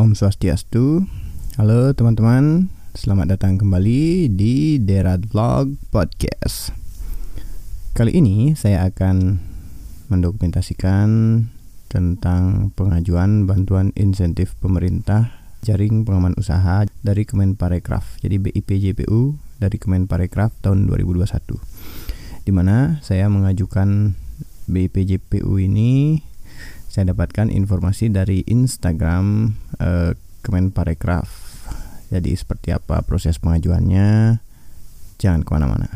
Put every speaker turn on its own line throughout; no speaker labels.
Om Swastiastu. Halo teman-teman, selamat datang kembali di Derat Vlog Podcast. Kali ini saya akan mendokumentasikan tentang pengajuan bantuan insentif pemerintah jaring pengaman usaha dari Kemenparekraf. Jadi BIPJPU dari Kemenparekraf tahun 2021. Di mana saya mengajukan BIPJPU ini saya dapatkan informasi dari Instagram uh, Kemenparekraf. Jadi seperti apa proses pengajuannya? Jangan ke mana-mana.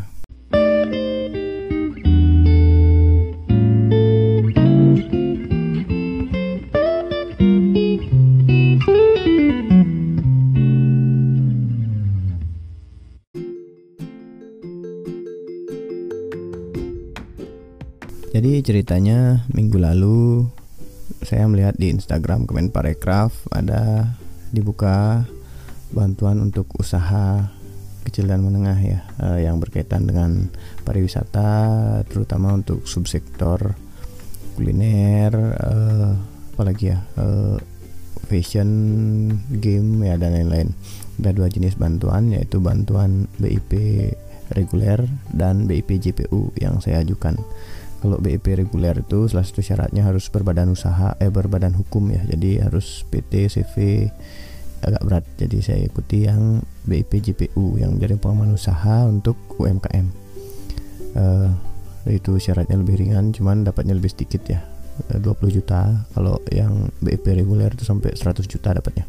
Jadi ceritanya minggu lalu saya melihat di Instagram Kemenparekraf ada dibuka bantuan untuk usaha kecil dan menengah ya uh, yang berkaitan dengan pariwisata terutama untuk subsektor kuliner uh, apalagi ya uh, fashion game ya dan lain-lain. Ada dua jenis bantuan yaitu bantuan BIP reguler dan BIP JPU yang saya ajukan kalau BIP reguler itu salah satu syaratnya harus berbadan usaha eh berbadan hukum ya. Jadi harus PT CV agak berat. Jadi saya ikuti yang BIP JPU yang menjadi pengaman usaha untuk UMKM uh, eh, itu syaratnya lebih ringan cuman dapatnya lebih sedikit ya. 20 eh, juta. Kalau yang BIP reguler itu sampai 100 juta dapatnya.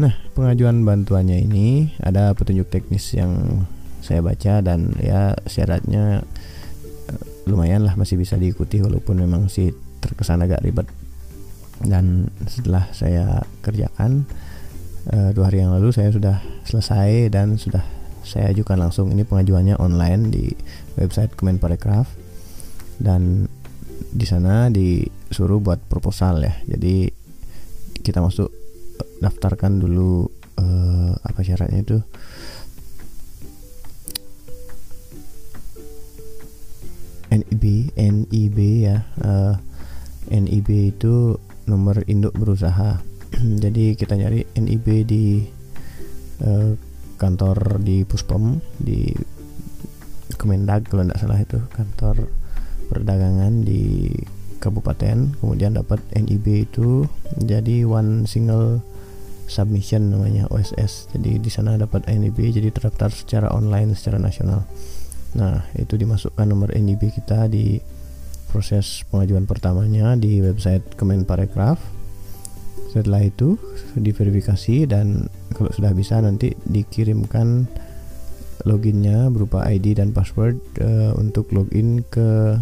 Nah pengajuan bantuannya ini ada petunjuk teknis yang saya baca dan ya syaratnya lumayan lah masih bisa diikuti walaupun memang sih terkesan agak ribet. Dan setelah saya kerjakan uh, dua hari yang lalu saya sudah selesai dan sudah saya ajukan langsung. Ini pengajuannya online di website Kemenparekraf dan di sana disuruh buat proposal ya. Jadi kita masuk daftarkan dulu uh, apa syaratnya itu NIB NIB ya. Uh, eh, NIB itu nomor induk berusaha. Jadi kita nyari NIB di uh, kantor di Puspom di Kemendag kalau tidak salah itu kantor perdagangan di kabupaten. Kemudian dapat NIB itu jadi one single submission namanya OSS jadi di sana dapat NIB jadi terdaftar secara online secara nasional Nah, itu dimasukkan nomor NIB kita di proses pengajuan pertamanya di website Kemenparekraf. Setelah itu diverifikasi dan kalau sudah bisa nanti dikirimkan loginnya berupa ID dan password uh, untuk login ke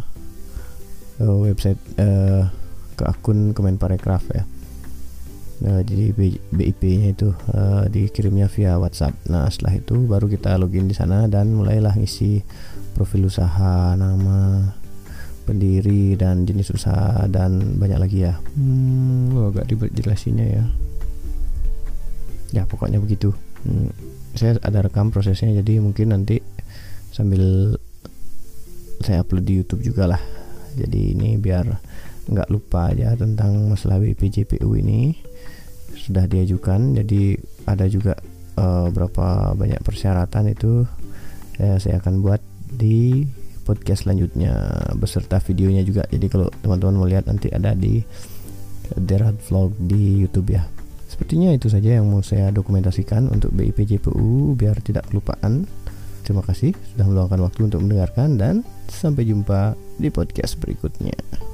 uh, website uh, ke akun Kemenparekraf ya. Uh, jadi BIP-nya itu uh, dikirimnya via WhatsApp. Nah setelah itu baru kita login di sana dan mulailah ngisi profil usaha, nama, pendiri dan jenis usaha dan banyak lagi ya. Hmm, oh, agak ribet jelasinnya ya. Ya pokoknya begitu. Hmm, saya ada rekam prosesnya jadi mungkin nanti sambil saya upload di YouTube juga lah. Jadi ini biar nggak lupa aja tentang masalah BPJPU ini. Sudah diajukan jadi ada juga uh, berapa banyak persyaratan itu ya, saya akan buat di podcast selanjutnya. Beserta videonya juga. Jadi kalau teman-teman mau lihat nanti ada di Derat Vlog di YouTube ya. Sepertinya itu saja yang mau saya dokumentasikan untuk BIP JPU biar tidak kelupaan. Terima kasih sudah meluangkan waktu untuk mendengarkan dan sampai jumpa di podcast berikutnya